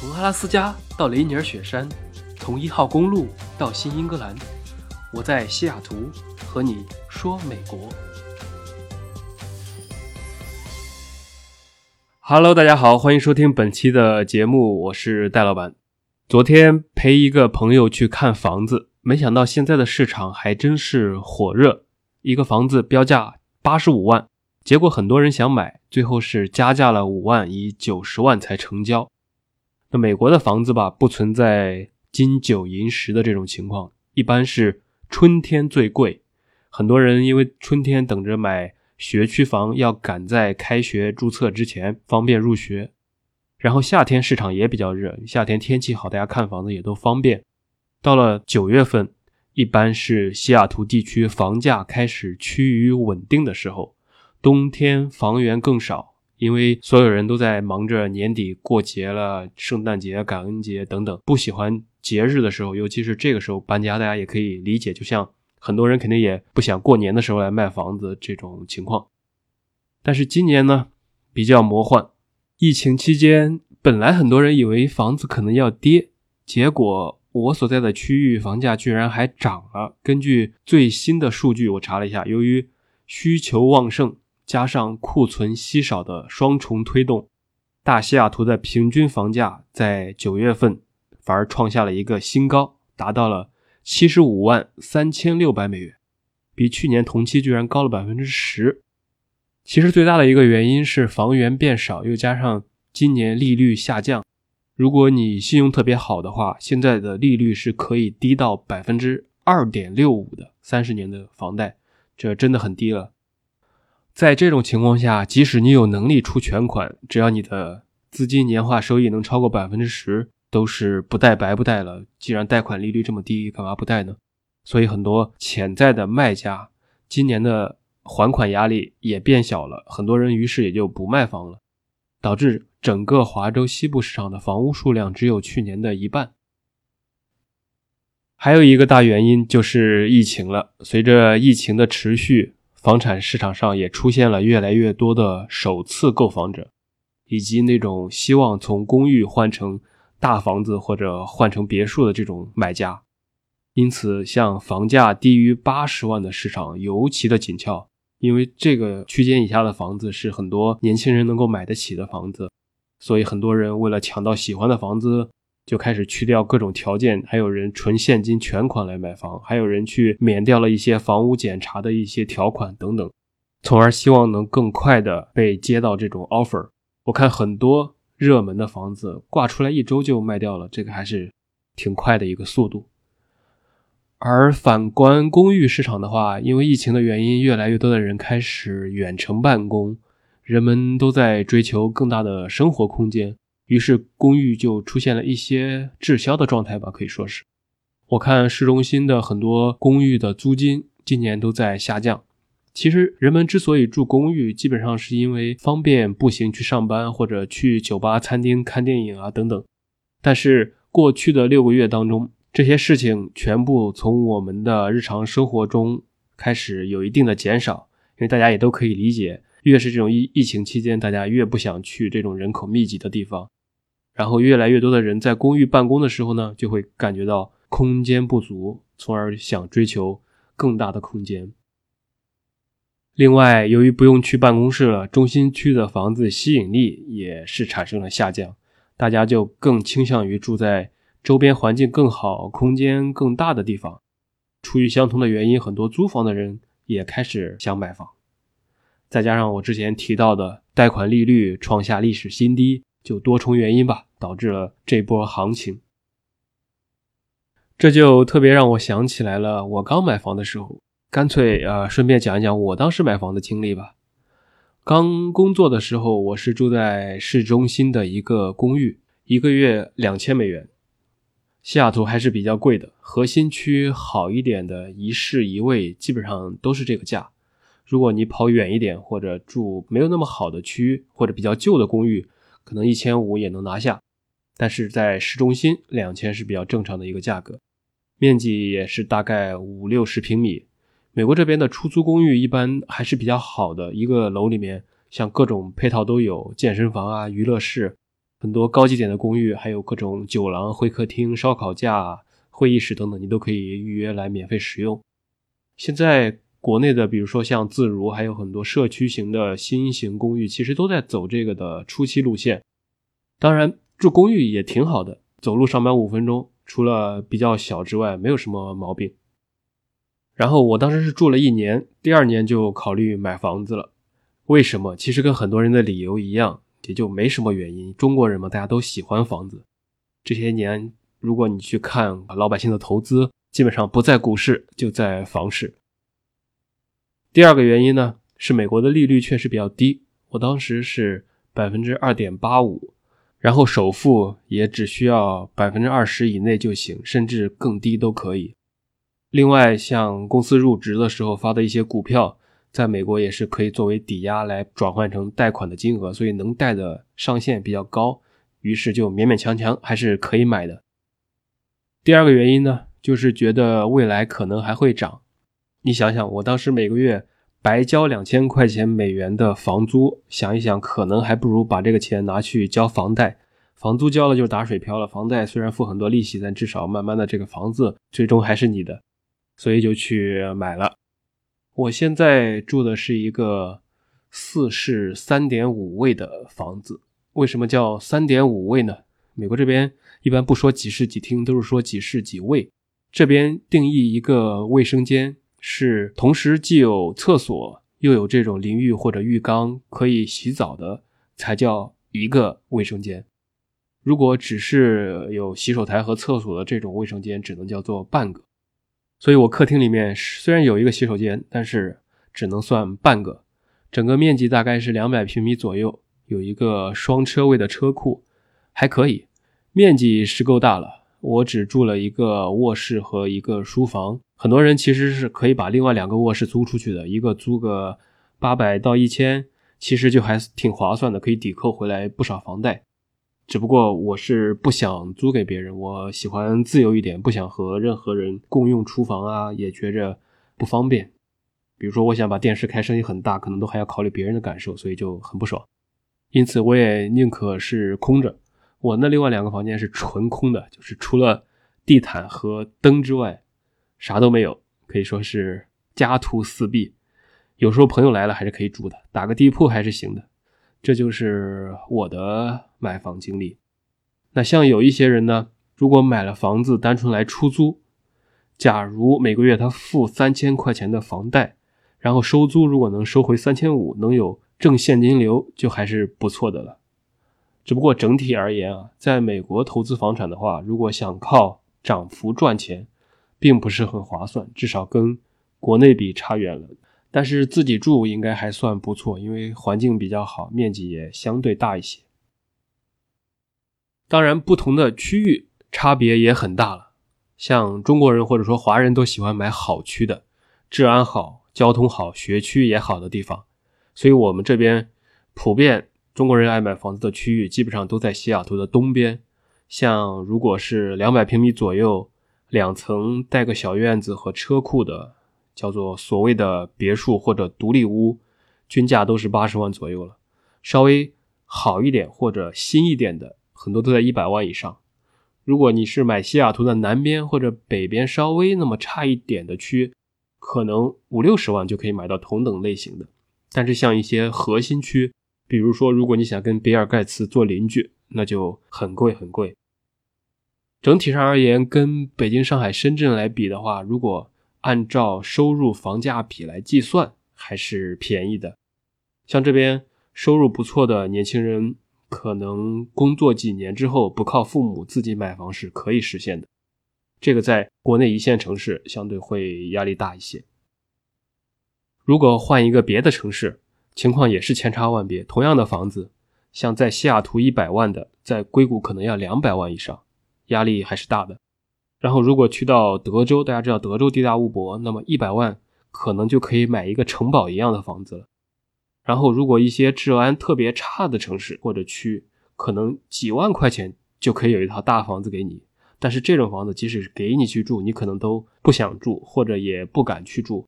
从阿拉斯加到雷尼尔雪山，从一号公路到新英格兰，我在西雅图和你说美国。Hello，大家好，欢迎收听本期的节目，我是戴老板。昨天陪一个朋友去看房子，没想到现在的市场还真是火热，一个房子标价八十五万，结果很多人想买，最后是加价了五万，以九十万才成交。那美国的房子吧，不存在金九银十的这种情况，一般是春天最贵。很多人因为春天等着买学区房，要赶在开学注册之前方便入学。然后夏天市场也比较热，夏天天气好，大家看房子也都方便。到了九月份，一般是西雅图地区房价开始趋于稳定的时候，冬天房源更少。因为所有人都在忙着年底过节了，圣诞节、感恩节等等，不喜欢节日的时候，尤其是这个时候搬家，大家也可以理解。就像很多人肯定也不想过年的时候来卖房子这种情况。但是今年呢，比较魔幻。疫情期间，本来很多人以为房子可能要跌，结果我所在的区域房价居然还涨了。根据最新的数据，我查了一下，由于需求旺盛。加上库存稀少的双重推动，大西雅图的平均房价在九月份反而创下了一个新高，达到了七十五万三千六百美元，比去年同期居然高了百分之十。其实最大的一个原因是房源变少，又加上今年利率下降。如果你信用特别好的话，现在的利率是可以低到百分之二点六五的，三十年的房贷，这真的很低了。在这种情况下，即使你有能力出全款，只要你的资金年化收益能超过百分之十，都是不贷白不贷了。既然贷款利率这么低，干嘛不贷呢？所以很多潜在的卖家今年的还款压力也变小了，很多人于是也就不卖房了，导致整个华州西部市场的房屋数量只有去年的一半。还有一个大原因就是疫情了，随着疫情的持续。房产市场上也出现了越来越多的首次购房者，以及那种希望从公寓换成大房子或者换成别墅的这种买家。因此，像房价低于八十万的市场尤其的紧俏，因为这个区间以下的房子是很多年轻人能够买得起的房子，所以很多人为了抢到喜欢的房子。就开始去掉各种条件，还有人纯现金全款来买房，还有人去免掉了一些房屋检查的一些条款等等，从而希望能更快的被接到这种 offer。我看很多热门的房子挂出来一周就卖掉了，这个还是挺快的一个速度。而反观公寓市场的话，因为疫情的原因，越来越多的人开始远程办公，人们都在追求更大的生活空间。于是公寓就出现了一些滞销的状态吧，可以说是。我看市中心的很多公寓的租金今年都在下降。其实人们之所以住公寓，基本上是因为方便步行去上班或者去酒吧、餐厅看电影啊等等。但是过去的六个月当中，这些事情全部从我们的日常生活中开始有一定的减少，因为大家也都可以理解，越是这种疫疫情期间，大家越不想去这种人口密集的地方。然后越来越多的人在公寓办公的时候呢，就会感觉到空间不足，从而想追求更大的空间。另外，由于不用去办公室了，中心区的房子吸引力也是产生了下降，大家就更倾向于住在周边环境更好、空间更大的地方。出于相同的原因，很多租房的人也开始想买房。再加上我之前提到的贷款利率创下历史新低。就多重原因吧，导致了这波行情。这就特别让我想起来了，我刚买房的时候，干脆呃顺便讲一讲我当时买房的经历吧。刚工作的时候，我是住在市中心的一个公寓，一个月两千美元。西雅图还是比较贵的，核心区好一点的一室一卫基本上都是这个价。如果你跑远一点，或者住没有那么好的区，或者比较旧的公寓。可能一千五也能拿下，但是在市中心两千是比较正常的一个价格，面积也是大概五六十平米。美国这边的出租公寓一般还是比较好的，一个楼里面像各种配套都有，健身房啊、娱乐室，很多高级点的公寓，还有各种酒廊、会客厅、烧烤架、会议室等等，你都可以预约来免费使用。现在国内的，比如说像自如，还有很多社区型的新型公寓，其实都在走这个的初期路线。当然，住公寓也挺好的，走路上班五分钟，除了比较小之外，没有什么毛病。然后我当时是住了一年，第二年就考虑买房子了。为什么？其实跟很多人的理由一样，也就没什么原因。中国人嘛，大家都喜欢房子。这些年，如果你去看老百姓的投资，基本上不在股市，就在房市。第二个原因呢，是美国的利率确实比较低，我当时是百分之二点八五。然后首付也只需要百分之二十以内就行，甚至更低都可以。另外，像公司入职的时候发的一些股票，在美国也是可以作为抵押来转换成贷款的金额，所以能贷的上限比较高，于是就勉勉强强还是可以买的。第二个原因呢，就是觉得未来可能还会涨。你想想，我当时每个月。白交两千块钱美元的房租，想一想，可能还不如把这个钱拿去交房贷。房租交了就是打水漂了，房贷虽然付很多利息，但至少慢慢的这个房子最终还是你的，所以就去买了。我现在住的是一个四室三点五卫的房子。为什么叫三点五卫呢？美国这边一般不说几室几厅，都是说几室几卫。这边定义一个卫生间。是同时既有厕所又有这种淋浴或者浴缸可以洗澡的，才叫一个卫生间。如果只是有洗手台和厕所的这种卫生间，只能叫做半个。所以我客厅里面虽然有一个洗手间，但是只能算半个。整个面积大概是两百平米左右，有一个双车位的车库，还可以，面积是够大了。我只住了一个卧室和一个书房。很多人其实是可以把另外两个卧室租出去的，一个租个八百到一千，其实就还挺划算的，可以抵扣回来不少房贷。只不过我是不想租给别人，我喜欢自由一点，不想和任何人共用厨房啊，也觉着不方便。比如说，我想把电视开声音很大，可能都还要考虑别人的感受，所以就很不爽。因此，我也宁可是空着。我那另外两个房间是纯空的，就是除了地毯和灯之外。啥都没有，可以说是家徒四壁。有时候朋友来了还是可以住的，打个地铺还是行的。这就是我的买房经历。那像有一些人呢，如果买了房子单纯来出租，假如每个月他付三千块钱的房贷，然后收租如果能收回三千五，能有正现金流，就还是不错的了。只不过整体而言啊，在美国投资房产的话，如果想靠涨幅赚钱，并不是很划算，至少跟国内比差远了。但是自己住应该还算不错，因为环境比较好，面积也相对大一些。当然，不同的区域差别也很大了。像中国人或者说华人都喜欢买好区的，治安好、交通好、学区也好的地方。所以我们这边普遍中国人爱买房子的区域，基本上都在西雅图的东边。像如果是两百平米左右。两层带个小院子和车库的，叫做所谓的别墅或者独立屋，均价都是八十万左右了。稍微好一点或者新一点的，很多都在一百万以上。如果你是买西雅图的南边或者北边稍微那么差一点的区，可能五六十万就可以买到同等类型的。但是像一些核心区，比如说如果你想跟比尔盖茨做邻居，那就很贵很贵。整体上而言，跟北京、上海、深圳来比的话，如果按照收入房价比来计算，还是便宜的。像这边收入不错的年轻人，可能工作几年之后不靠父母自己买房是可以实现的。这个在国内一线城市相对会压力大一些。如果换一个别的城市，情况也是千差万别。同样的房子，像在西雅图一百万的，在硅谷可能要两百万以上。压力还是大的。然后，如果去到德州，大家知道德州地大物博，那么一百万可能就可以买一个城堡一样的房子了。然后，如果一些治安特别差的城市或者区，可能几万块钱就可以有一套大房子给你。但是这种房子即使给你去住，你可能都不想住，或者也不敢去住。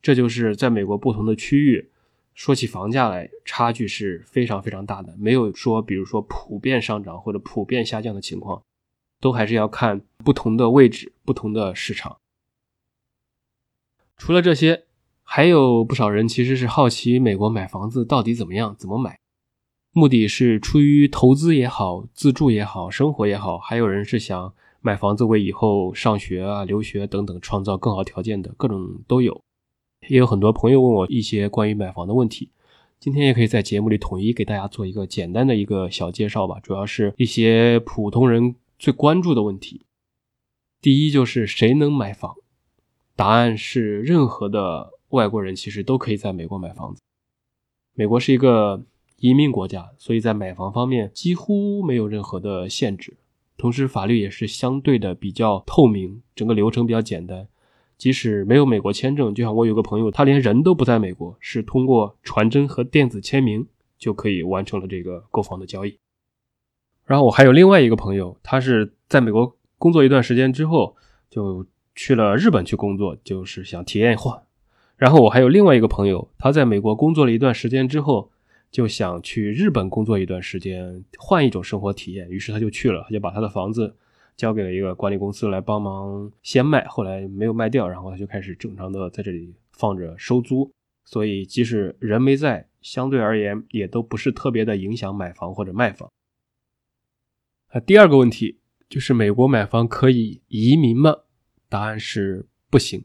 这就是在美国不同的区域说起房价来，差距是非常非常大的，没有说比如说普遍上涨或者普遍下降的情况，都还是要看不同的位置、不同的市场。除了这些，还有不少人其实是好奇美国买房子到底怎么样、怎么买，目的是出于投资也好、自住也好、生活也好，还有人是想买房子为以后上学啊、留学等等创造更好条件的，各种都有。也有很多朋友问我一些关于买房的问题，今天也可以在节目里统一给大家做一个简单的一个小介绍吧，主要是一些普通人最关注的问题。第一就是谁能买房？答案是，任何的外国人其实都可以在美国买房子。美国是一个移民国家，所以在买房方面几乎没有任何的限制。同时，法律也是相对的比较透明，整个流程比较简单。即使没有美国签证，就像我有个朋友，他连人都不在美国，是通过传真和电子签名就可以完成了这个购房的交易。然后我还有另外一个朋友，他是在美国工作一段时间之后就。去了日本去工作，就是想体验换。然后我还有另外一个朋友，他在美国工作了一段时间之后，就想去日本工作一段时间，换一种生活体验。于是他就去了，他就把他的房子交给了一个管理公司来帮忙先卖，后来没有卖掉，然后他就开始正常的在这里放着收租。所以即使人没在，相对而言也都不是特别的影响买房或者卖房。啊，第二个问题就是美国买房可以移民吗？答案是不行。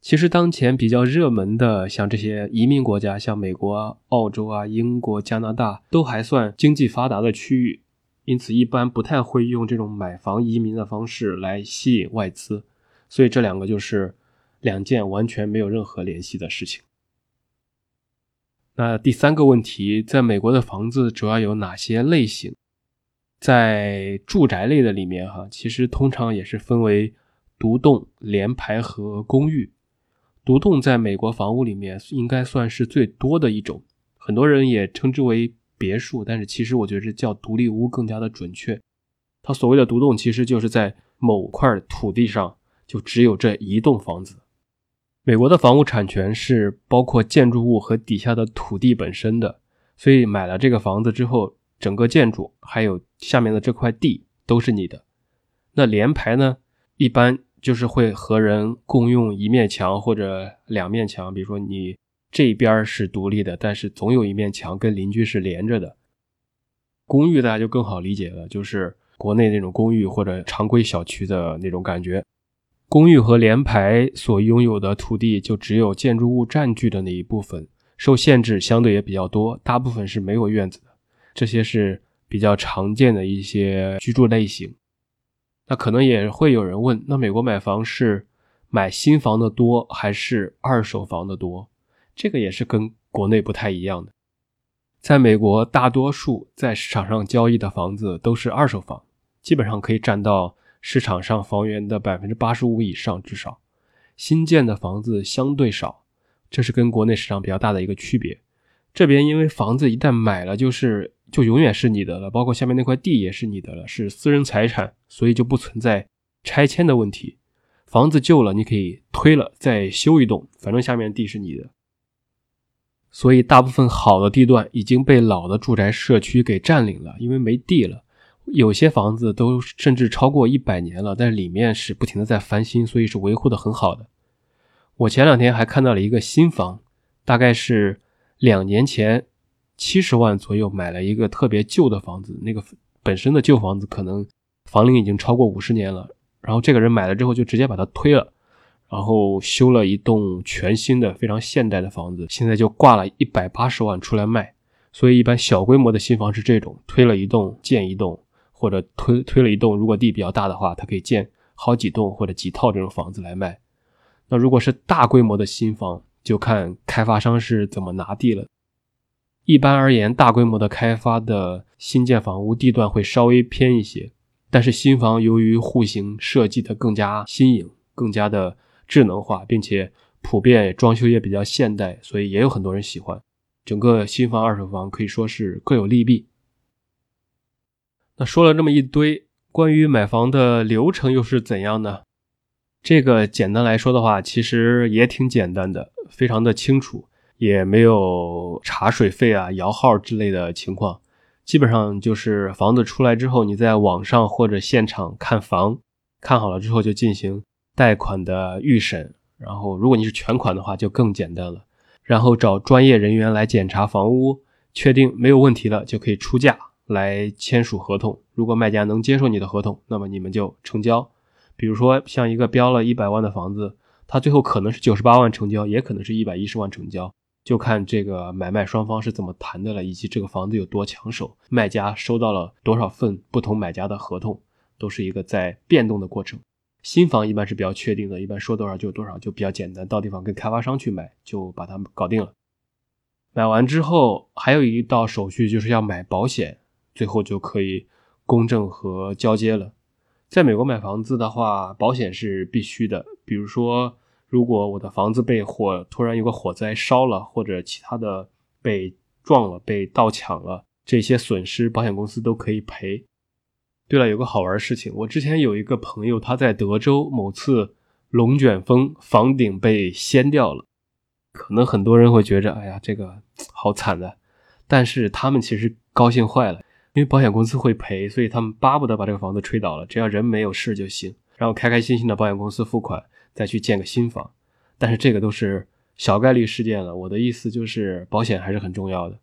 其实当前比较热门的，像这些移民国家，像美国、澳洲啊、英国、加拿大，都还算经济发达的区域，因此一般不太会用这种买房移民的方式来吸引外资。所以这两个就是两件完全没有任何联系的事情。那第三个问题，在美国的房子主要有哪些类型？在住宅类的里面，哈，其实通常也是分为。独栋、联排和公寓，独栋在美国房屋里面应该算是最多的一种，很多人也称之为别墅，但是其实我觉得叫独立屋更加的准确。它所谓的独栋，其实就是在某块土地上就只有这一栋房子。美国的房屋产权是包括建筑物和底下的土地本身的，所以买了这个房子之后，整个建筑还有下面的这块地都是你的。那联排呢？一般就是会和人共用一面墙或者两面墙，比如说你这边是独立的，但是总有一面墙跟邻居是连着的。公寓大家就更好理解了，就是国内那种公寓或者常规小区的那种感觉。公寓和联排所拥有的土地就只有建筑物占据的那一部分，受限制相对也比较多，大部分是没有院子的。这些是比较常见的一些居住类型。那可能也会有人问，那美国买房是买新房的多还是二手房的多？这个也是跟国内不太一样的。在美国，大多数在市场上交易的房子都是二手房，基本上可以占到市场上房源的百分之八十五以上，至少新建的房子相对少，这是跟国内市场比较大的一个区别。这边因为房子一旦买了就是。就永远是你的了，包括下面那块地也是你的了，是私人财产，所以就不存在拆迁的问题。房子旧了，你可以推了再修一栋，反正下面地是你的。所以大部分好的地段已经被老的住宅社区给占领了，因为没地了。有些房子都甚至超过一百年了，但里面是不停的在翻新，所以是维护的很好的。我前两天还看到了一个新房，大概是两年前。七十万左右买了一个特别旧的房子，那个本身的旧房子可能房龄已经超过五十年了。然后这个人买了之后就直接把它推了，然后修了一栋全新的、非常现代的房子，现在就挂了一百八十万出来卖。所以一般小规模的新房是这种，推了一栋建一栋，或者推推了一栋，如果地比较大的话，它可以建好几栋或者几套这种房子来卖。那如果是大规模的新房，就看开发商是怎么拿地了。一般而言，大规模的开发的新建房屋地段会稍微偏一些，但是新房由于户型设计的更加新颖、更加的智能化，并且普遍装修也比较现代，所以也有很多人喜欢。整个新房、二手房可以说是各有利弊。那说了这么一堆，关于买房的流程又是怎样呢？这个简单来说的话，其实也挺简单的，非常的清楚。也没有查水费啊、摇号之类的情况。基本上就是房子出来之后，你在网上或者现场看房，看好了之后就进行贷款的预审。然后，如果你是全款的话，就更简单了。然后找专业人员来检查房屋，确定没有问题了，就可以出价来签署合同。如果卖家能接受你的合同，那么你们就成交。比如说，像一个标了一百万的房子，它最后可能是九十八万成交，也可能是一百一十万成交。就看这个买卖双方是怎么谈的了，以及这个房子有多抢手，卖家收到了多少份不同买家的合同，都是一个在变动的过程。新房一般是比较确定的，一般说多少就多少，就比较简单，到地方跟开发商去买，就把它搞定了。买完之后，还有一道手续就是要买保险，最后就可以公证和交接了。在美国买房子的话，保险是必须的，比如说。如果我的房子被火突然有个火灾烧了，或者其他的被撞了、被盗抢了，这些损失保险公司都可以赔。对了，有个好玩的事情，我之前有一个朋友，他在德州某次龙卷风房顶被掀掉了，可能很多人会觉着，哎呀，这个好惨的，但是他们其实高兴坏了，因为保险公司会赔，所以他们巴不得把这个房子吹倒了，只要人没有事就行，然后开开心心的保险公司付款。再去建个新房，但是这个都是小概率事件了。我的意思就是，保险还是很重要的。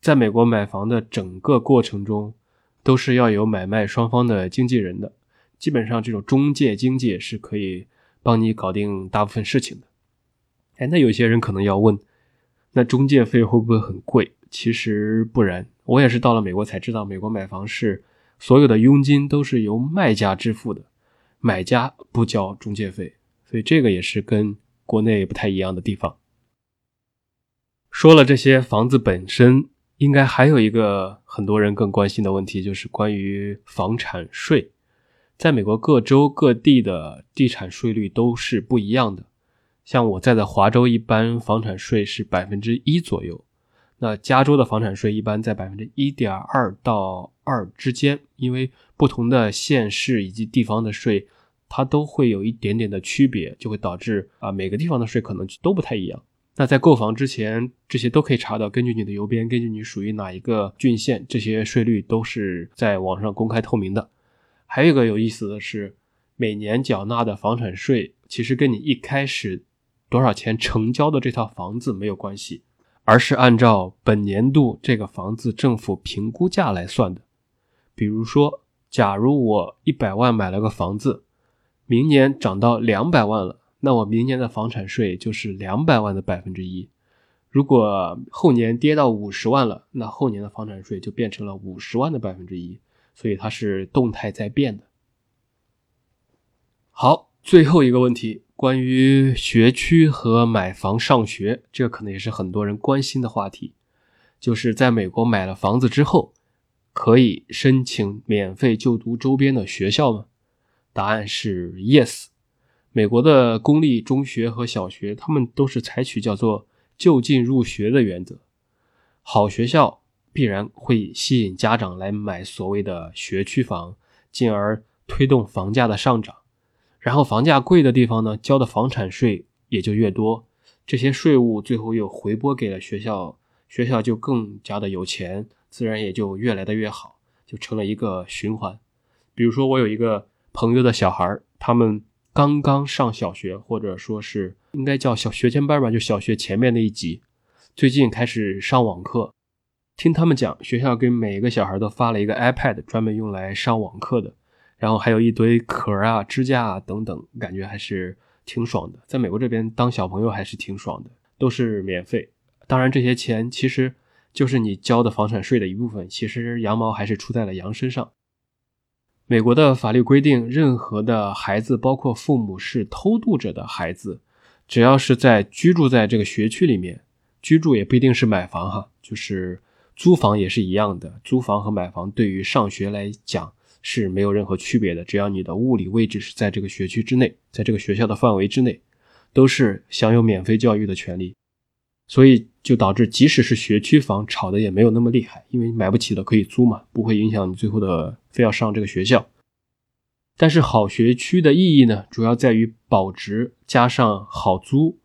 在美国买房的整个过程中，都是要有买卖双方的经纪人的。基本上，这种中介经纪是可以帮你搞定大部分事情的。哎，那有些人可能要问，那中介费会不会很贵？其实不然，我也是到了美国才知道，美国买房是所有的佣金都是由卖家支付的。买家不交中介费，所以这个也是跟国内不太一样的地方。说了这些房子本身，应该还有一个很多人更关心的问题，就是关于房产税。在美国各州各地的地产税率都是不一样的。像我在的华州，一般房产税是百分之一左右。那加州的房产税一般在百分之一点二到二之间，因为不同的县市以及地方的税，它都会有一点点的区别，就会导致啊每个地方的税可能都不太一样。那在购房之前，这些都可以查到，根据你的邮编，根据你属于哪一个郡县，这些税率都是在网上公开透明的。还有一个有意思的是，每年缴纳的房产税其实跟你一开始多少钱成交的这套房子没有关系。而是按照本年度这个房子政府评估价来算的。比如说，假如我一百万买了个房子，明年涨到两百万了，那我明年的房产税就是两百万的百分之一。如果后年跌到五十万了，那后年的房产税就变成了五十万的百分之一。所以它是动态在变的。好，最后一个问题。关于学区和买房上学，这可能也是很多人关心的话题。就是在美国买了房子之后，可以申请免费就读周边的学校吗？答案是 yes。美国的公立中学和小学，他们都是采取叫做就近入学的原则。好学校必然会吸引家长来买所谓的学区房，进而推动房价的上涨。然后房价贵的地方呢，交的房产税也就越多，这些税务最后又回拨给了学校，学校就更加的有钱，自然也就越来的越好，就成了一个循环。比如说，我有一个朋友的小孩他们刚刚上小学，或者说是应该叫小学前班吧，就小学前面那一级，最近开始上网课，听他们讲，学校给每一个小孩都发了一个 iPad，专门用来上网课的。然后还有一堆壳啊、支架啊等等，感觉还是挺爽的。在美国这边当小朋友还是挺爽的，都是免费。当然，这些钱其实就是你交的房产税的一部分。其实羊毛还是出在了羊身上。美国的法律规定，任何的孩子，包括父母是偷渡者的孩子，只要是在居住在这个学区里面，居住也不一定是买房哈，就是租房也是一样的。租房和买房对于上学来讲。是没有任何区别的，只要你的物理位置是在这个学区之内，在这个学校的范围之内，都是享有免费教育的权利。所以就导致，即使是学区房炒的也没有那么厉害，因为买不起的可以租嘛，不会影响你最后的非要上这个学校。但是好学区的意义呢，主要在于保值加上好租。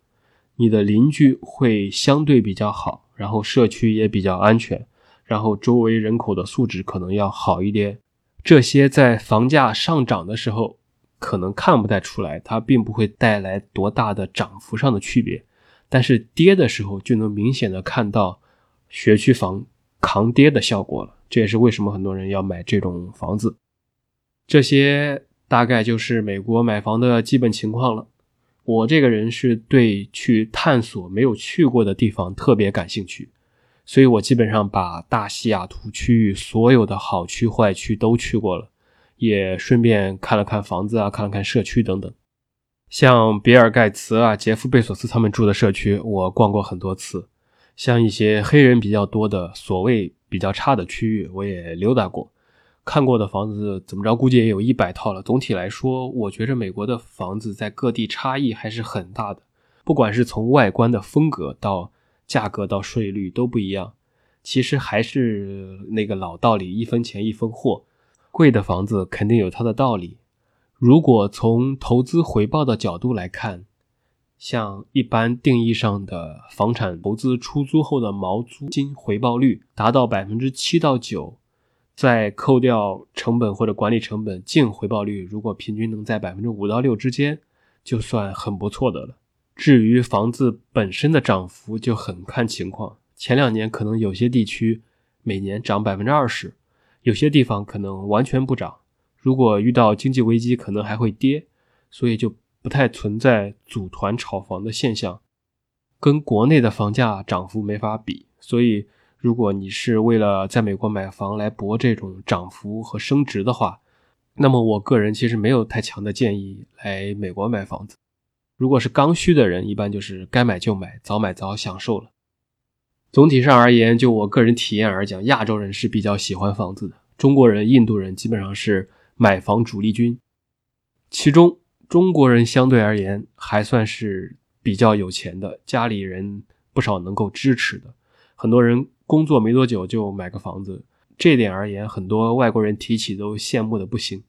你的邻居会相对比较好，然后社区也比较安全，然后周围人口的素质可能要好一点。这些在房价上涨的时候可能看不太出来，它并不会带来多大的涨幅上的区别，但是跌的时候就能明显的看到学区房扛跌的效果了。这也是为什么很多人要买这种房子。这些大概就是美国买房的基本情况了。我这个人是对去探索没有去过的地方特别感兴趣，所以我基本上把大西雅图区域所有的好区坏区都去过了，也顺便看了看房子啊，看了看社区等等。像比尔盖茨啊、杰夫贝索斯他们住的社区，我逛过很多次；像一些黑人比较多的所谓比较差的区域，我也溜达过。看过的房子怎么着，估计也有一百套了。总体来说，我觉着美国的房子在各地差异还是很大的，不管是从外观的风格到价格到税率都不一样。其实还是那个老道理，一分钱一分货，贵的房子肯定有它的道理。如果从投资回报的角度来看，像一般定义上的房产投资出租后的毛租金回报率达到百分之七到九。再扣掉成本或者管理成本，净回报率如果平均能在百分之五到六之间，就算很不错的了。至于房子本身的涨幅，就很看情况。前两年可能有些地区每年涨百分之二十，有些地方可能完全不涨。如果遇到经济危机，可能还会跌，所以就不太存在组团炒房的现象，跟国内的房价涨幅没法比，所以。如果你是为了在美国买房来博这种涨幅和升值的话，那么我个人其实没有太强的建议来美国买房子。如果是刚需的人，一般就是该买就买，早买早享受了。总体上而言，就我个人体验而讲，亚洲人是比较喜欢房子的，中国人、印度人基本上是买房主力军。其中中国人相对而言还算是比较有钱的，家里人不少能够支持的，很多人。工作没多久就买个房子，这点而言，很多外国人提起都羡慕的不行，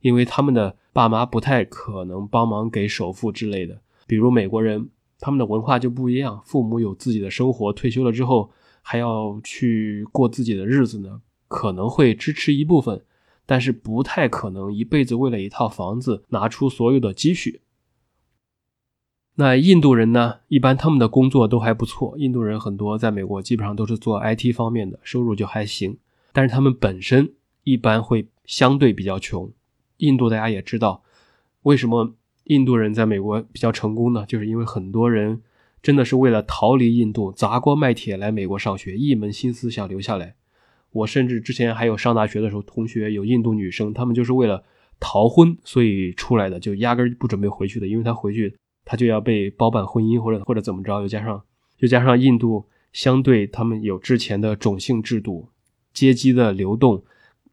因为他们的爸妈不太可能帮忙给首付之类的。比如美国人，他们的文化就不一样，父母有自己的生活，退休了之后还要去过自己的日子呢，可能会支持一部分，但是不太可能一辈子为了一套房子拿出所有的积蓄。那印度人呢？一般他们的工作都还不错。印度人很多在美国基本上都是做 IT 方面的，收入就还行。但是他们本身一般会相对比较穷。印度大家也知道，为什么印度人在美国比较成功呢？就是因为很多人真的是为了逃离印度，砸锅卖铁来美国上学，一门心思想留下来。我甚至之前还有上大学的时候，同学有印度女生，他们就是为了逃婚所以出来的，就压根不准备回去的，因为他回去。他就要被包办婚姻，或者或者怎么着，又加上又加上印度相对他们有之前的种姓制度，阶级的流动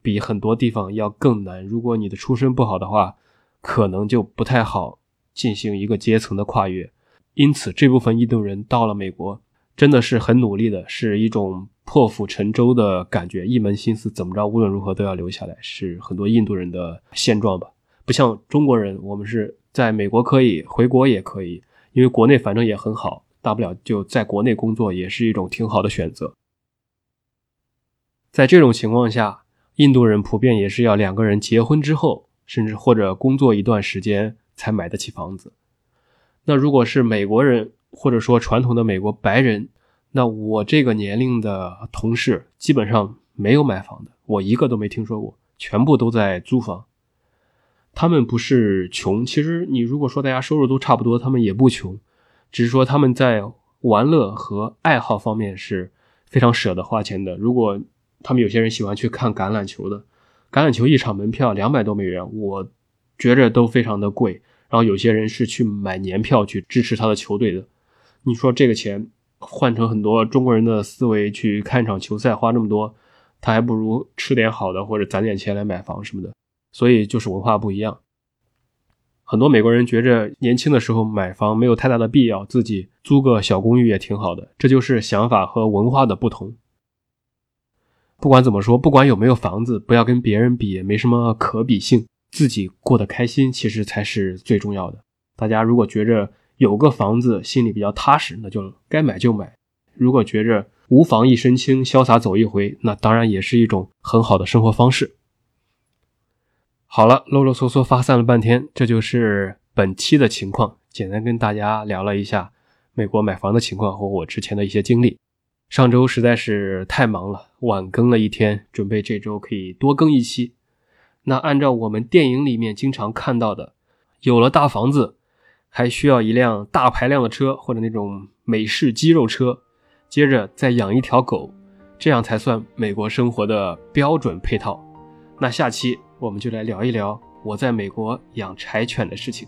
比很多地方要更难。如果你的出身不好的话，可能就不太好进行一个阶层的跨越。因此，这部分印度人到了美国，真的是很努力的，是一种破釜沉舟的感觉，一门心思怎么着，无论如何都要留下来，是很多印度人的现状吧。不像中国人，我们是。在美国可以回国也可以，因为国内反正也很好，大不了就在国内工作也是一种挺好的选择。在这种情况下，印度人普遍也是要两个人结婚之后，甚至或者工作一段时间才买得起房子。那如果是美国人，或者说传统的美国白人，那我这个年龄的同事基本上没有买房的，我一个都没听说过，全部都在租房。他们不是穷，其实你如果说大家收入都差不多，他们也不穷，只是说他们在玩乐和爱好方面是非常舍得花钱的。如果他们有些人喜欢去看橄榄球的，橄榄球一场门票两百多美元，我觉着都非常的贵。然后有些人是去买年票去支持他的球队的。你说这个钱换成很多中国人的思维去看一场球赛花那么多，他还不如吃点好的或者攒点钱来买房什么的。所以就是文化不一样，很多美国人觉着年轻的时候买房没有太大的必要，自己租个小公寓也挺好的。这就是想法和文化的不同。不管怎么说，不管有没有房子，不要跟别人比，没什么可比性。自己过得开心，其实才是最重要的。大家如果觉着有个房子心里比较踏实，那就该买就买。如果觉着无房一身轻，潇洒走一回，那当然也是一种很好的生活方式。好了，啰啰嗦嗦发散了半天，这就是本期的情况。简单跟大家聊了一下美国买房的情况和我之前的一些经历。上周实在是太忙了，晚更了一天，准备这周可以多更一期。那按照我们电影里面经常看到的，有了大房子，还需要一辆大排量的车或者那种美式肌肉车，接着再养一条狗，这样才算美国生活的标准配套。那下期我们就来聊一聊我在美国养柴犬的事情，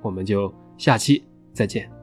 我们就下期再见。